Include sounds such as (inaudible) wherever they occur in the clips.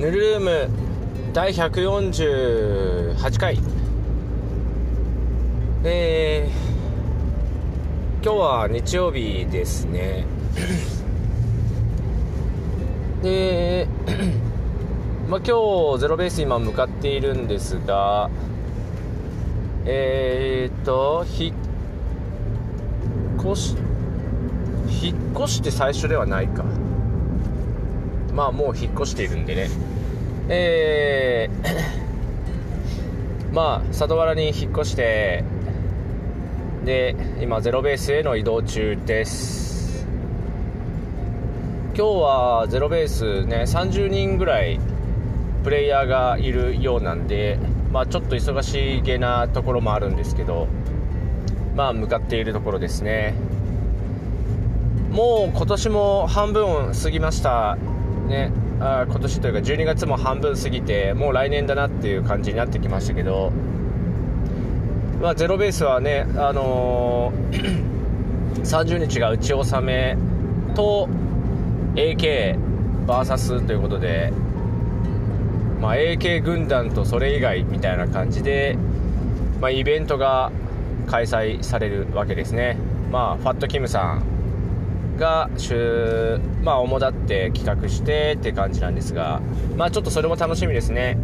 ヌルルーム第148回えー、今日は日曜日ですね。でまあ今日ゼロベース今向かっているんですがえー、っと引っ越し引っ越して最初ではないか。まあもう引っ越しているんでね。えー、まあ里原に引っ越してで今ゼロベースへの移動中です。今日はゼロベースね30人ぐらいプレイヤーがいるようなんでまあちょっと忙しげなところもあるんですけどまあ向かっているところですね。もう今年も半分過ぎました。ねあ今年というか12月も半分過ぎてもう来年だなっていう感じになってきましたけど、まあ、ゼロベースはね、あのー、(coughs) 30日が打ち納めと AKVS ということで、まあ、AK 軍団とそれ以外みたいな感じで、まあ、イベントが開催されるわけですね、まあ、ファットキムさんが主、まあ、主だって企画してって感じなんですが、まあ、ちょっとそれも楽しみですね。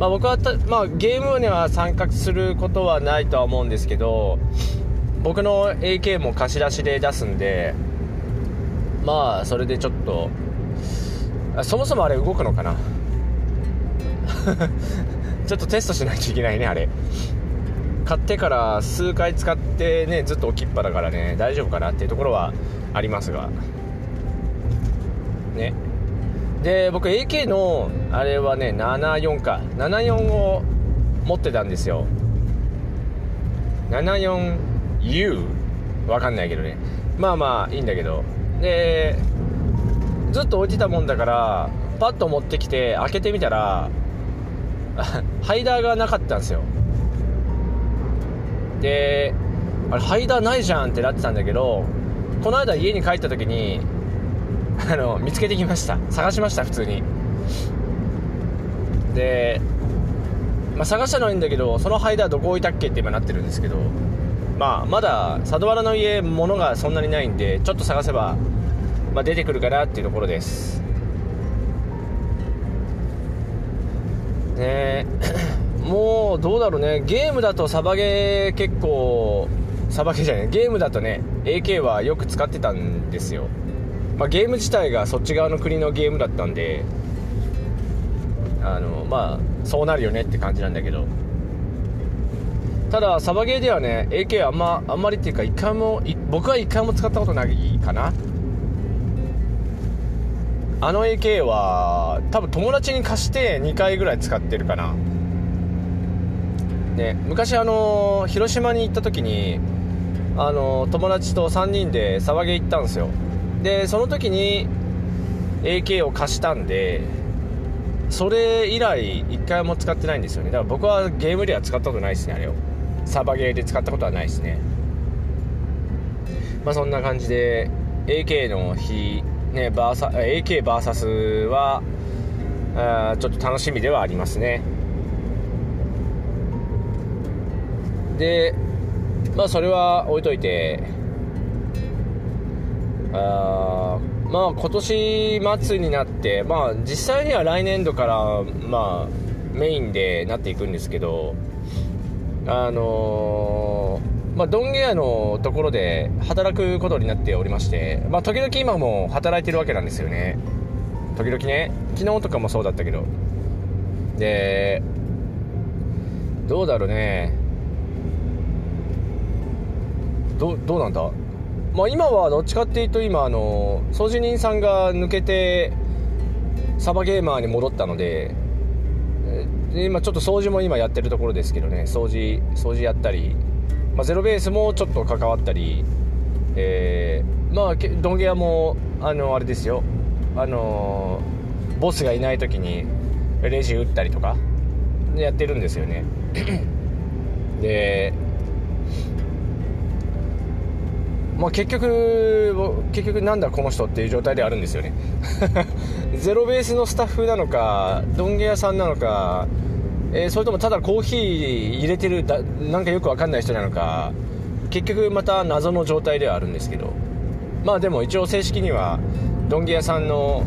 まあ、僕はまあ、ゲームには参加することはないとは思うんですけど僕の AK も貸し出しで出すんでまあそれでちょっとそもそもあれ動くのかな？(laughs) ちょっとテストしないといけないねあれ買ってから数回使ってねずっと置きっぱだからね大丈夫かなっていうところはありますが。ね。で僕 AK のあれはね74か。74を持ってたんですよ。74U わかんないけどね。まあまあいいんだけど。でずっと置いてたもんだからパッと持ってきて開けてみたら (laughs) ハイダーがなかったんですよ。であれハイダーないじゃんってなってたんだけどこの間家に帰った時にあの見つけてきました。探しました普通に。で、まあ、探したのはいいんだけどそのハイダーどこ置いたっけって今なってるんですけどまあまだ佐渡原の家物がそんなにないんでちょっと探せば、まあ、出てくるかなっていうところです。ねもうどうだろうね。ゲームだとサバゲー結構サバゲーじゃないゲームだとね AK はよく使ってたんですよ、まあ、ゲーム自体がそっち側の国のゲームだったんであのまあそうなるよねって感じなんだけど。ただサバゲーではね AK あんまあんまりっていうか一回も僕は一回も使ったことないかな。あの AK は多分友達に貸して2回ぐらい使ってるかな。ね昔あの広島に行った時にあの友達と3人で騒げ行ったんですよ。でその時に AK を貸したんでそれ以来1回も使ってないんですよね。だから僕はゲームでは使ったことないですねあれを。サバゲーで使ったことはないですね。まあそんな感じで AK の日ねバーサ AKVS はあちょっと楽しみではありますね。でまあそれは置いといて。あまあ今年末になってまあ実際には来年度からまあメインでなっていくんですけどあのー、まあ、ドンゲアのところで働くことになっておりまして、まあ、時々今も働いてるわけなんですよね。時々ね昨日とかもそうだったけど。でどうだろうね。どどうなんだ？まあ今はどっちかっていうと今あの掃除人さんが抜けてサバゲーマーに戻ったのでで今ちょっと掃除も今やってるところですけどね。掃除掃除やったり、まあ、ゼロベースもちょっと関わったりえー、まあドンゲアもあのあれですよ。あのボスがいない時にレジ打ったりとかやってるんですよね。(coughs) でまあ、結局結局なんだこの人っていう状態であるんですよね。(laughs) ゼロベースのスタッフなのかどんげ屋さんなのか、えー、それともただコーヒー入れてるだなんかよく分かんない人なのか結局また謎の状態ではあるんですけど。まあでも一応正式にはどんげ屋さんの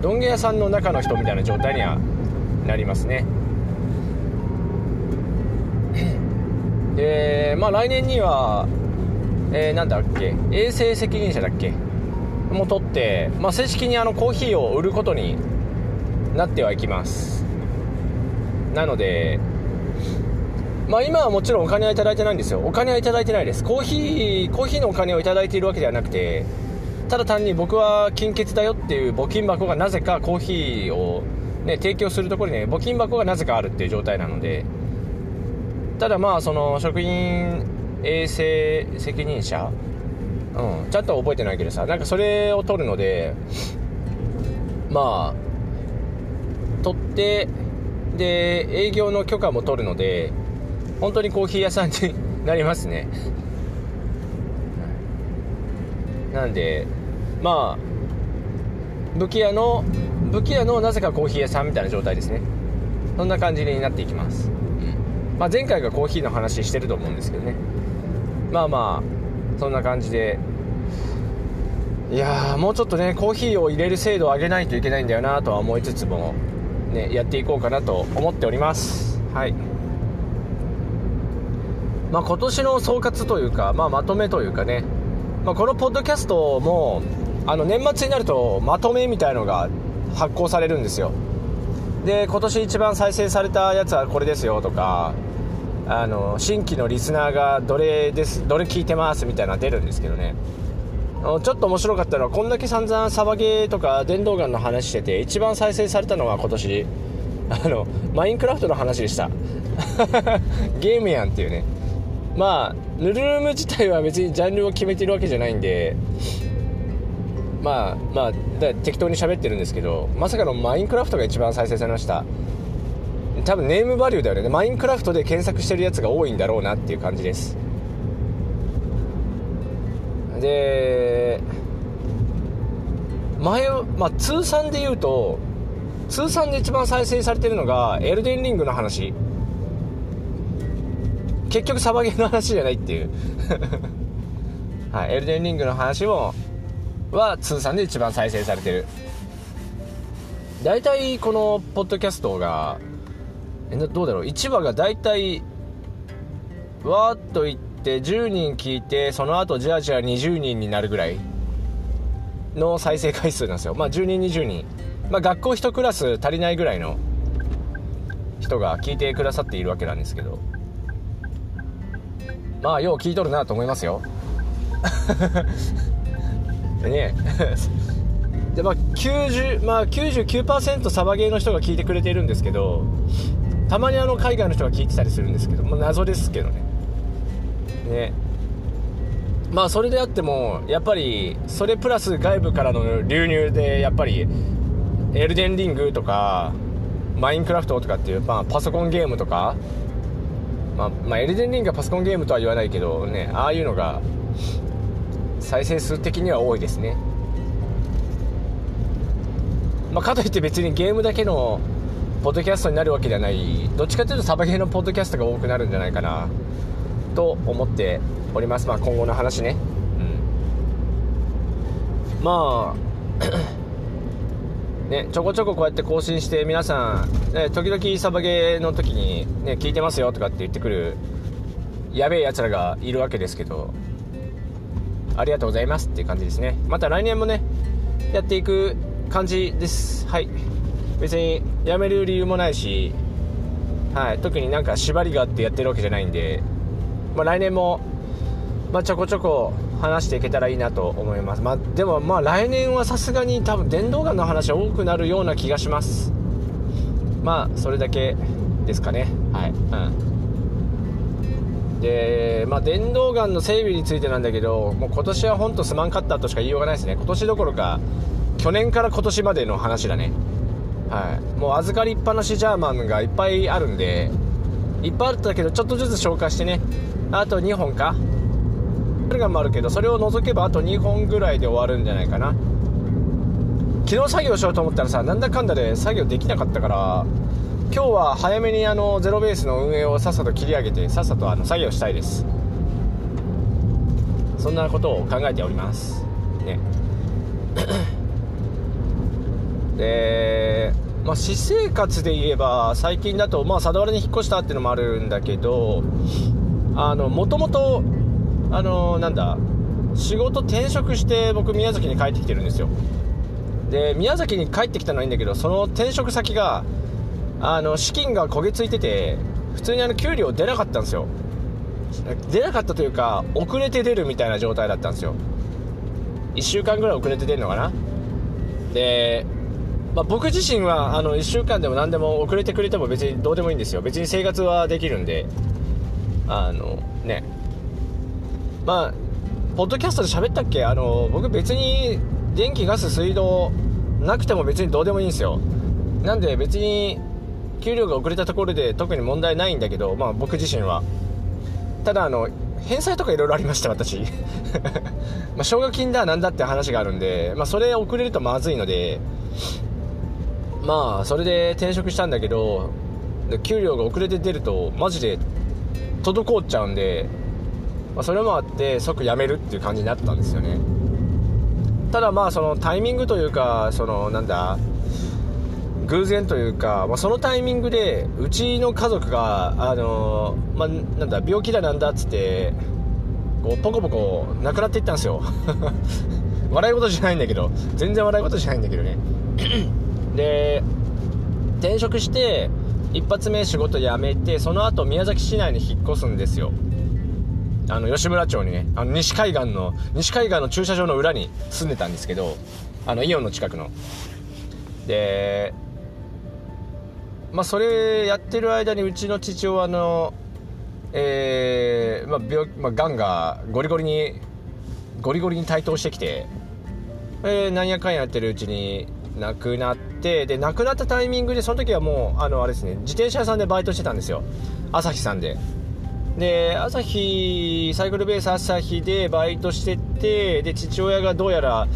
どんげ屋さんの中の人みたいな状態にはなりますね。(coughs) でまあ来年にはえー、なんだっけ？衛生責任者だっけ？も取って、まあ、正式にあのコーヒーを売ることになってはいきます。なのでまあ今はもちろんお金は頂いてないんですよ。お金は頂いてないです。コーヒーコーヒーのお金を頂いているわけではなくてただ単に僕は金欠だよっていう募金箱がなぜかコーヒーを、ね、提供するところに、ね、募金箱がなぜかあるっていう状態なので。ただまあその職員衛生責任者。うん、ちゃんと覚えてないけどさ。なんかそれを取るのでまあ取ってで営業の許可も取るので本当にコーヒー屋さんになりますね。なんでまあ武器屋の武器屋のなぜかコーヒー屋さんみたいな状態ですね。そんな感じになっていきます、うん。まあ、前回がコーヒーの話してると思うんですけどね。まあまあそんな感じで。いやもうちょっとねコーヒーを入れる精度を上げないといけないんだよなとは思いつつも、ね、やっていこうかなと思っております。はい。まあ、今年の総括というか、まあ、まとめというかね、まあ、このポッドキャストもあの年末になるとまとめみたいのが発行されるんですよ。で今年一番再生されたやつはこれですよとかあの新規のリスナーがどれですどれ聞いてますみたいな出るんですけどね。ちょっと面白かったのはこんだけ散々サバゲーとか電動ガンの話してて一番再生されたのは今年。あのマインクラフトの話でした。(laughs) ゲームやんっていうね。まあヌルルーム自体は別にジャンルを決めてるわけじゃないんで。まあまあ適当に喋ってるんですけどまさかのマインクラフトが一番再生されました。多分ネームバリューだよね。マインクラフトで検索してるやつが多いんだろうなっていう感じです。で前、まあ、通算で言うと通算で一番再生されてるのがエルデンリングの話。結局サバゲーの話じゃないっていう。(laughs) はいエルデンリングの話もは通算で一番再生されてる。大体このポッドキャストがえどうだろう。1話が大体わーっといって10人聞いてその後じゃあじゃあ20人になるぐらいの再生回数なんですよ。まあ10人20人。まあ学校1クラス足りないぐらいの人が聞いてくださっているわけなんですけど。まあよう聞いとるなと思いますよ。(laughs) ね (laughs) でまあ90まあ99%サバゲーの人が聞いてくれているんですけどたまにあの海外の人が聞いてたりするんですけど、まあ、謎ですけどね。ね。まあそれであってもやっぱりそれプラス外部からの流入でやっぱりエルデンリングとかマインクラフトとかっていう、まあ、パソコンゲームとか、まあ、まあ、エルデンリングはパソコンゲームとは言わないけどねああいうのが再生数的には多いですね、まあ、かといって別にゲームだけのポッドキャストになるわけではないどっちかというとサバゲーのポッドキャストが多くなるんじゃないかなと思っております、まあ、今後の話ね、うん、まあ (coughs) ね、ちょこちょここうやって更新して皆さん、ね、時々サバゲーの時に、ね、聞いてますよとかって言ってくるやべえやつらがいるわけですけどありがとうございますっていう感じですね。また来年もねやっていく感じです。はい。別に辞める理由もないし、はい、特になんか縛りがあってやってるわけじゃないんで、まあ、来年も、まあ、ちょこちょこ話していけたらいいなと思います、まあ、でもまあ来年はさすがに多分電動ガンの話は多くなるような気がします。まあそれだけですかね。はいうん。でまあ電動ガンの整備についてなんだけどもう今年は本当すまんかったとしか言いようがないですね。今年どころか去年から今年までの話だね。はい、もう預かりっぱなしジャーマンがいっぱいあるんでいっぱいあったけどちょっとずつ消化してね。あと2本か。ルガンもあるけどそれを除けばあと2本ぐらいで終わるんじゃないかな。昨日作業しようと思ったらさなんだかんだで作業できなかったから今日は早めにあのゼロベースの運営をさっさと切り上げてさっさとあの作業したいです。そんなことを考えております。ね。でまあ、私生活で言えば最近だと、まあ、佐原に引っ越したっていうのもあるんだけどもともとあのなんだ仕事転職して僕宮崎に帰ってきてるんですよ。で宮崎に帰ってきたのはいいんだけどその転職先があの資金が焦げついてて普通にあの給料出なかったんですよ。出なかったというか遅れて出るみたいな状態だったんですよ。1週間ぐらい遅れて出るのかな。でまあ、僕自身はあの1週間でも何でも遅れてくれても別にどうでもいいんですよ。別に生活はできるんで。あのね。まあポッドキャストで喋ったっけ？あの僕別に電気ガス水道なくても別にどうでもいいんですよ。なんで別に給料が遅れたところで特に問題ないんだけどまあ僕自身は。ただあの返済とかいろいろありました私。(laughs) まあ奨学金だなんだって話があるんで、まあ、それ遅れるとまずいので。まあそれで転職したんだけど給料が遅れて出るとマジで滞っちゃうんで、まあ、それもあって即辞めるっていう感じになったんですよね。ただまあそのタイミングというかそのなんだ偶然というか、まあ、そのタイミングでうちの家族があのまあ、なんだ病気だなんだっつってこうポコポコなくなっていったんですよ。(laughs) 笑い事じゃないんだけど全然笑い事じゃないんだけどね。で転職して一発目仕事辞めてその後宮崎市内に引っ越すんですよ。あの吉村町にね。あの西海岸の西海岸の駐車場の裏に住んでたんですけどあのイオンの近くの。でまあそれやってる間にうちの父親のえー、まあ病まあ、がんがゴリゴリにゴリゴリに台頭してきて、えー、なんやかんやってるうちに亡くなってで亡くなったタイミングでその時はもうあのあれですね自転車屋さんでバイトしてたんですよ。朝日さんで。で朝日サイクルベース朝日でバイトしててで父親がどうやら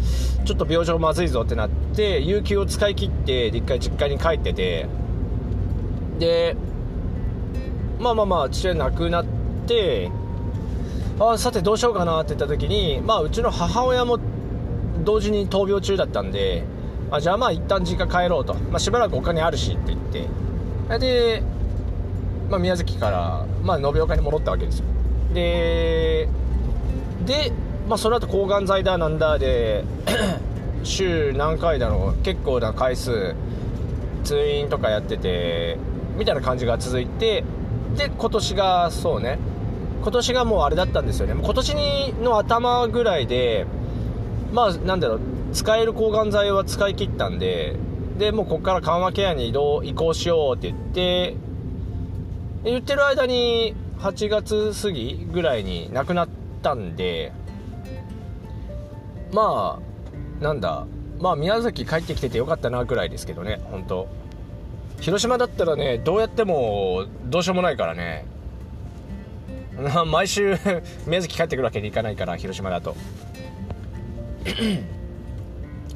ちょっと病状まずいぞってなって有給を使い切って一回実家に帰ってて。でまあまあまあ父親亡くなってあさてどうしようかなって言った時にまあうちの母親も同時に闘病中だったんであじゃあまあ一旦実家帰ろうと、まあ、しばらくお金あるしって言って。で、まあ、宮崎から、まあ、延岡に戻ったわけですよ。でで、まあ、その後抗がん剤だなんだで (clears throat) 週何回だろう結構な回数通院とかやっててみたいな感じが続いてで今年がそうね。今年がもうあれだったんですよね。今年の頭ぐらいでまあなんだろう。使える抗がん剤は使い切ったんででもうここから緩和ケアに移動移行しようって言って言ってる間に8月過ぎぐらいに亡くなったんでまあなんだまあ宮崎帰ってきててよかったなぐらいですけどね本当。広島だったらねどうやってもどうしようもないからね。(laughs) 毎週 (laughs) 宮崎帰ってくるわけにいかないから広島だと。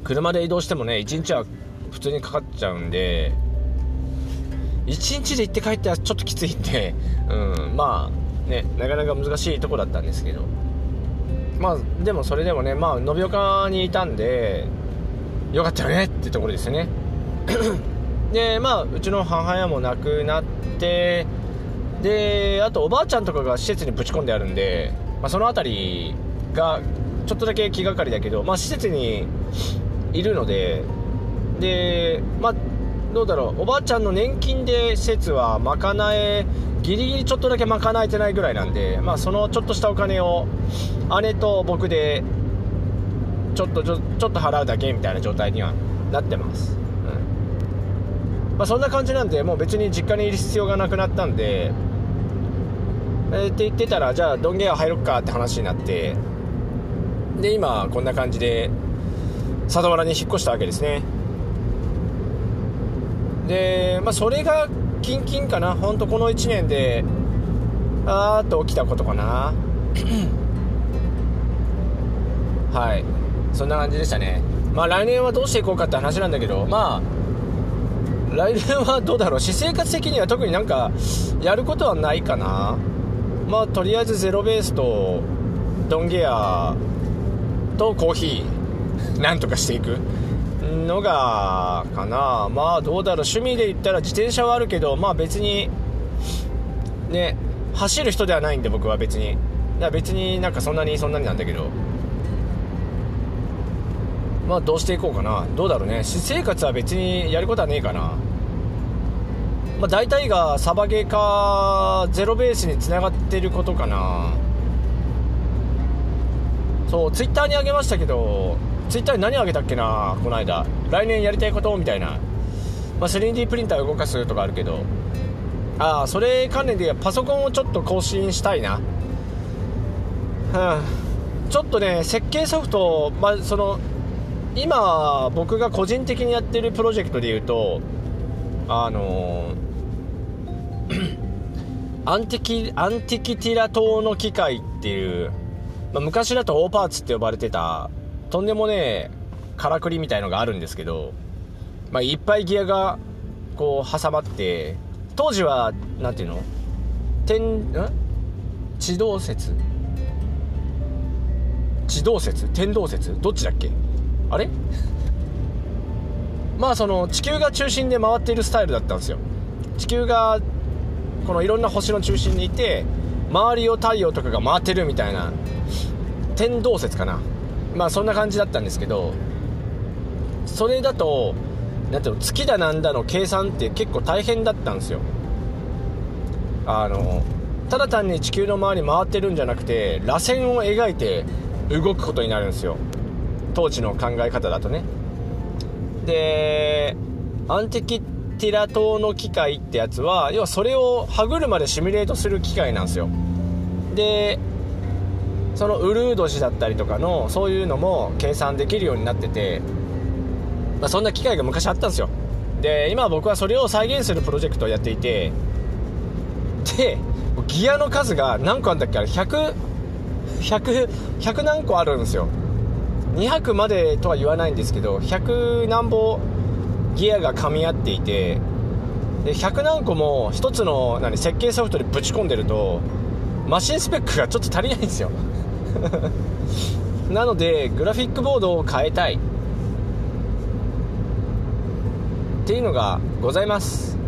車で移動してもね1日は普通にかかっちゃうんで1日で行って帰ってはちょっときついんで、(laughs) うん、まあねなかなか難しいとこだったんですけど。まあでもそれでもねまあ延岡にいたんでよかったよねってところですよね。(coughs) でまあうちの母親も亡くなってであとおばあちゃんとかが施設にぶち込んであるんで、まあ、その辺りがちょっとだけ気がかりだけど、まあ、施設にいるのででまあどうだろう。おばあちゃんの年金で施設は賄えギリギリちょっとだけ賄えてないぐらいなんで、まあ、そのちょっとしたお金を姉と僕でちょっとちょちょっと払うだけみたいな状態にはなってます、うん。まあ、そんな感じなんでもう別に実家にいる必要がなくなったんでえー、って言ってたらじゃあドンゲア入ろっかって話になってで今こんな感じで佐原に引っ越したわけですね。でまあそれがキンキンかな。本当この1年であーっと起きたことかな。(clears throat) はい。そんな感じでしたね。まあ来年はどうしていこうかって話なんだけどまあ来年はどうだろう。私生活的には特になんかやることはないかな。まあとりあえずゼロベースとドンゲアとコーヒーなんとかしていく。のがかな。まあどうだろう。趣味で言ったら自転車はあるけどまあ別にね走る人ではないんで僕は別に。だから別になんかそんなにそんなになんだけど。まあどうしていこうかな。どうだろうね。私生活は別にやることはねえかな。まあ大体がサバゲーかゼロベースにつながってることかな。そうツイッターにあげましたけどツイッターに何あげたっけなこの間。来年やりたいことみたいな、まあ、3D プリンター動かすとかあるけど。ああそれ関連でパソコンをちょっと更新したいな。うんちょっとね設計ソフト、まあ、その今僕が個人的にやってるプロジェクトでいうとあのー、(coughs) アンティキアンティキティラ島の機械っていう、まあ、昔だとオーパーツって呼ばれてたとんでもねえからくりみたいのがあるんですけど、まあ、いっぱいギアがこう挟まって当時は何ていうの？天ん？地動説？地動説？天動説？どっちだっけ？あれ？(laughs) まあその地球が中心で回っているスタイルだったんですよ。地球がこのいろんな星の中心にいて周りを太陽とかが回ってるみたいな天動説かな。まあそんな感じだったんですけどそれだとなんていうの月だなんだの計算って結構大変だったんですよ。あのただ単に地球の周り回ってるんじゃなくて螺旋を描いて動くことになるんですよ。当時の考え方だとね。でアンティキティラ島の機械ってやつは要はそれを歯車でシミュレートする機械なんですよ。でそのウルード氏だったりとかのそういうのも計算できるようになってて、まあ、そんな機械が昔あったんですよ。で今僕はそれを再現するプロジェクトをやっていてでギアの数が何個あるんだっけ？あれ100 100, 100何個あるんですよ。200までとは言わないんですけど100何本ギアが噛み合っていてで100何個も1つの何設計ソフトでぶち込んでるとマシンスペックがちょっと足りないんですよ。(laughs) なのでグラフィックボードを変えたい。っていうのがございます。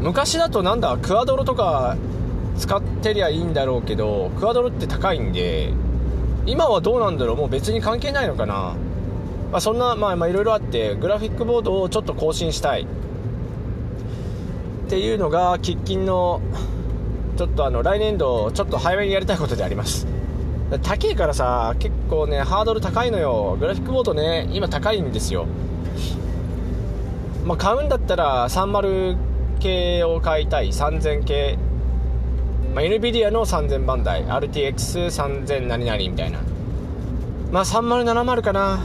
昔だとなんだクアドロとか使ってりゃいいんだろうけどクアドロって高いんで今はどうなんだろうもう別に関係ないのかな、まあ、そんなまあまあいろいろあってグラフィックボードをちょっと更新したい。っていうのが喫緊のちょっとあの来年度ちょっと早めにやりたいことであります。高いからさ結構ねハードル高いのよ。グラフィックボードね今高いんですよ。まあ、買うんだったら30系を買いたい。3000系、まあ、NVIDIA の3000番台。RTX3000 何々みたいな。まあ3070かな。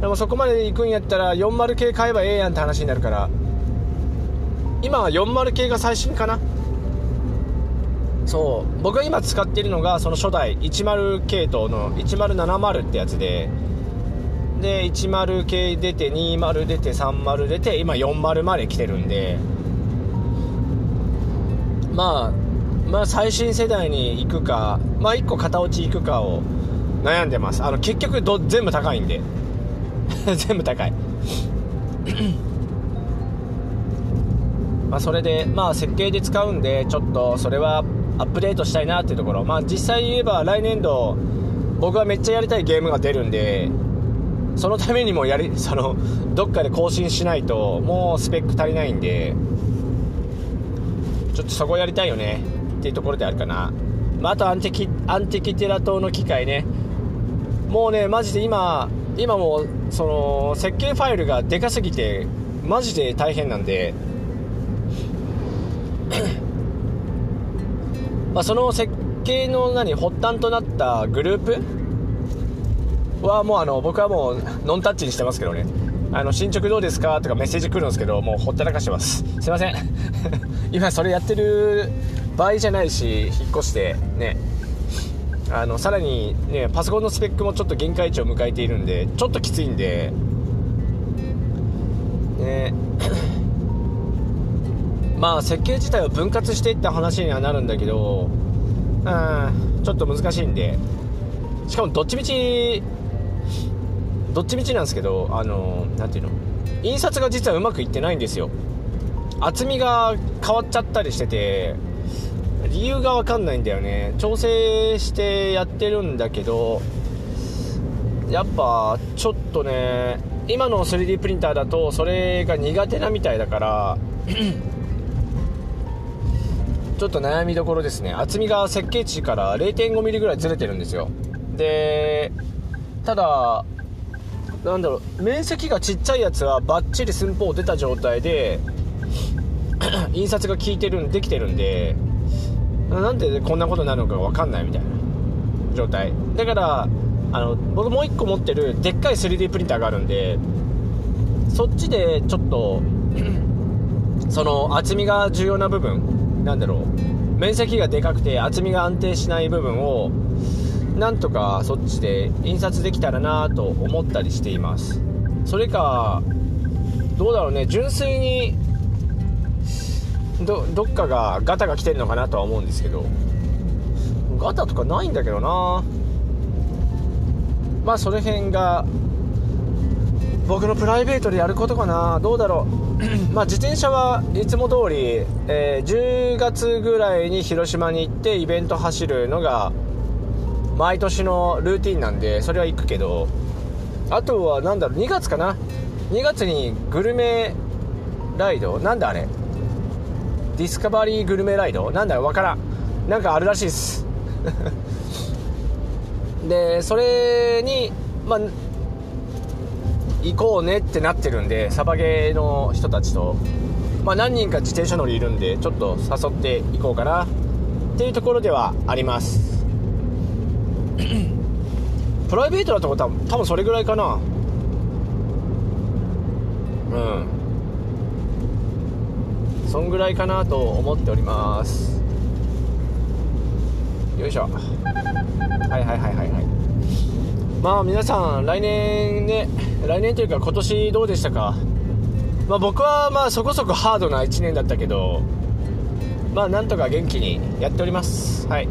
でもそこまで行くんやったら40系買えばええやんって話になるから。今は40系が最新かな。そう。僕が今使ってるのがその初代10系統の1070ってやつでで10系出て20出て30出て今40まで来てるんでまあまあ最新世代に行くかまあ1個型落ち行くかを悩んでます。あの結局ど全部高いんで。(laughs) 全部高い。まあそれでまあ設計で使うんでちょっとそれはアップデートしたいなっていうところ。まあ実際に言えば来年度僕はめっちゃやりたいゲームが出るんでそのためにもやり (laughs) そのどっかで更新しないともうスペック足りないんでちょっとそこやりたいよねっていうところであるかな、まあ、あとアンテキアンテキテラ島の機械ね。もうねマジで今今もその設計ファイルがでかすぎてマジで大変なんで。まあその設計の何発端となったグループはもうあの僕はもうノンタッチにしてますけどね。あの進捗どうですか？とかメッセージ来るんですけどもうほったらかしてます。すいません。(laughs) 今それやってる場合じゃないし引っ越してね。あのさらに、ね、パソコンのスペックもちょっと限界値を迎えているんでちょっときついんで。ね。まあ設計自体を分割していった話にはなるんだけどうんちょっと難しいんで。しかもどっちみちどっちみちなんですけどあの何ていうの？印刷が実はうまくいってないんですよ。厚みが変わっちゃったりしてて理由が分かんないんだよね。調整してやってるんだけどやっぱちょっとね今の 3D プリンターだとそれが苦手なみたいだからちょっと悩みどころですね。厚みが設計値から 0.5mm ぐらいずれてるんですよ。でただなんだろう面積がちっちゃいやつはバッチリ寸法出た状態で (coughs) 印刷が効いてるんできてるんでなんでこんなことになるのか分かんないみたいな状態。だからあの僕もう1個持ってるでっかい 3D プリンターがあるんでそっちでちょっと (coughs) その厚みが重要な部分なんだろう。面積がでかくて厚みが安定しない部分をなんとかそっちで印刷できたらなと思ったりしています。それかどうだろうね。純粋にどどっかがガタが来てるのかなとは思うんですけど。ガタとかないんだけどな。まあその辺が僕のプライベートでやることかな。どうだろう。まあ自転車はいつも通り、えー、10月ぐらいに広島に行ってイベント走るのが毎年のルーティンなんでそれは行くけどあとは何だろう2月かな？2月にグルメライド？なんだあれ？ディスカバリーグルメライド？なんだよわからん。なんかあるらしいです。(laughs) でそれにまあ行こうねってなってるんでサバゲーの人たちと、まあ、何人か自転車乗りいるんでちょっと誘っていこうかなっていうところではあります。(coughs) プライベートだと多分多分それぐらいかな。うん。そんぐらいかなと思っております。よいしょ。はいはいはいはいはい。まあ皆さん来年ね来年というか今年どうでしたか？まあ僕はまあそこそこハードな1年だったけどまあなんとか元気にやっております。はい。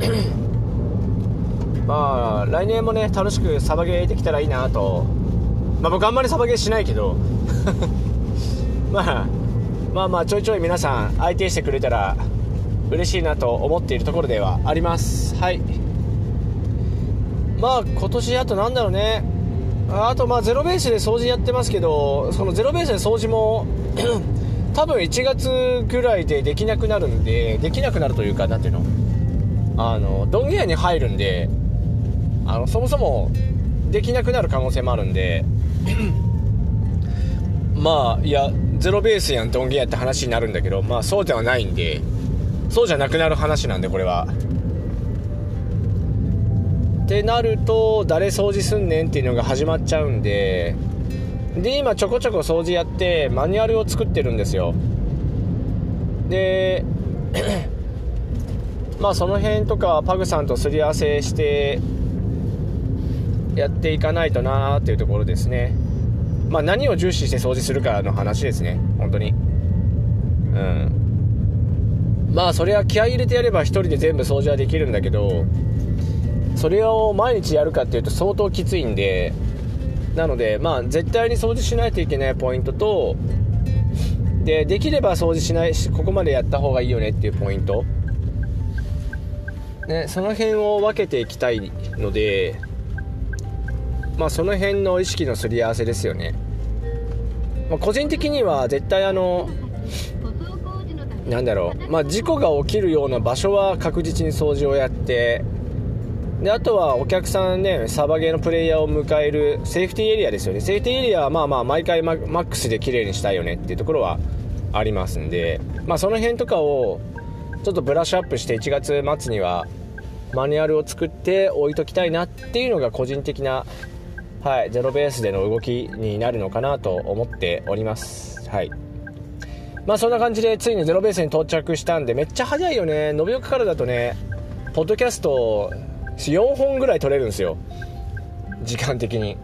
(coughs) まあ来年もね楽しくサバゲーできたらいいなと。まあ僕あんまりサバゲーしないけど。(laughs) まあ、まあまあちょいちょい皆さん相手してくれたら嬉しいなと思っているところではあります。はい。まあ今年あとなんだろうね。あとまあゼロベースで掃除やってますけどそのゼロベースで掃除も (clears throat) 多分1月ぐらいでできなくなるんでできなくなるというか何ていうの？あのドンゲアに入るんであのそもそもできなくなる可能性もあるんで (clears throat) まあいやゼロベースやんドンゲやって話になるんだけどまあそうではないんでそうじゃなくなる話なんでこれは。ってなると誰掃除すんねんっていうのが始まっちゃうんでで今ちょこちょこ掃除やってマニュアルを作ってるんですよ。で (clears throat) まあその辺とかパグさんとすり合わせしてやっていかないとなーっていうところですね。まあ、何を重視して掃除するかの話ですね本当に。うん。まあそれは気合い入れてやれば1人で全部掃除はできるんだけどそれを毎日やるかっていうと相当きついんでなのでまあ絶対に掃除しないといけないポイントとでできれば掃除しないしここまでやった方がいいよねっていうポイント。ねその辺を分けていきたいのでまあその辺の意識のすり合わせですよね、まあ、個人的には絶対あのなんだろう、まあ、事故が起きるような場所は確実に掃除をやってであとはお客さんねサバゲーのプレイヤーを迎えるセーフティーエリアですよね。セーフティーエリアはまあまあ毎回マックスで綺麗にしたいよねっていうところはありますんで、まあ、その辺とかをちょっとブラッシュアップして1月末にはマニュアルを作って置いときたいなっていうのが個人的なはい、ゼロベースでの動きになるのかなと思っております。はい。まあそんな感じでついにゼロベースに到着したんでめっちゃ早いよね。延岡からだとねポッドキャスト4本ぐらい撮れるんですよ。時間的に。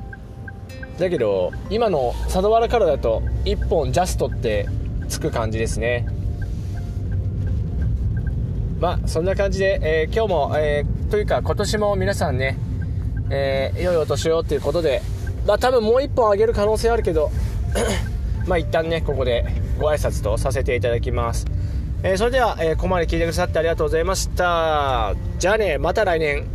だけど今の佐渡原からだと1本ジャストってつく感じですね。まあそんな感じで、えー、今日も、えー、というか今年も皆さんね、えー、良いお年をということで、まあ、多分もう1本あげる可能性あるけど (coughs) まあ一旦ねここでご挨拶とさせていただきます、えそれでは、えここまで聞いてくださってありがとうございました。じゃあねまた来年。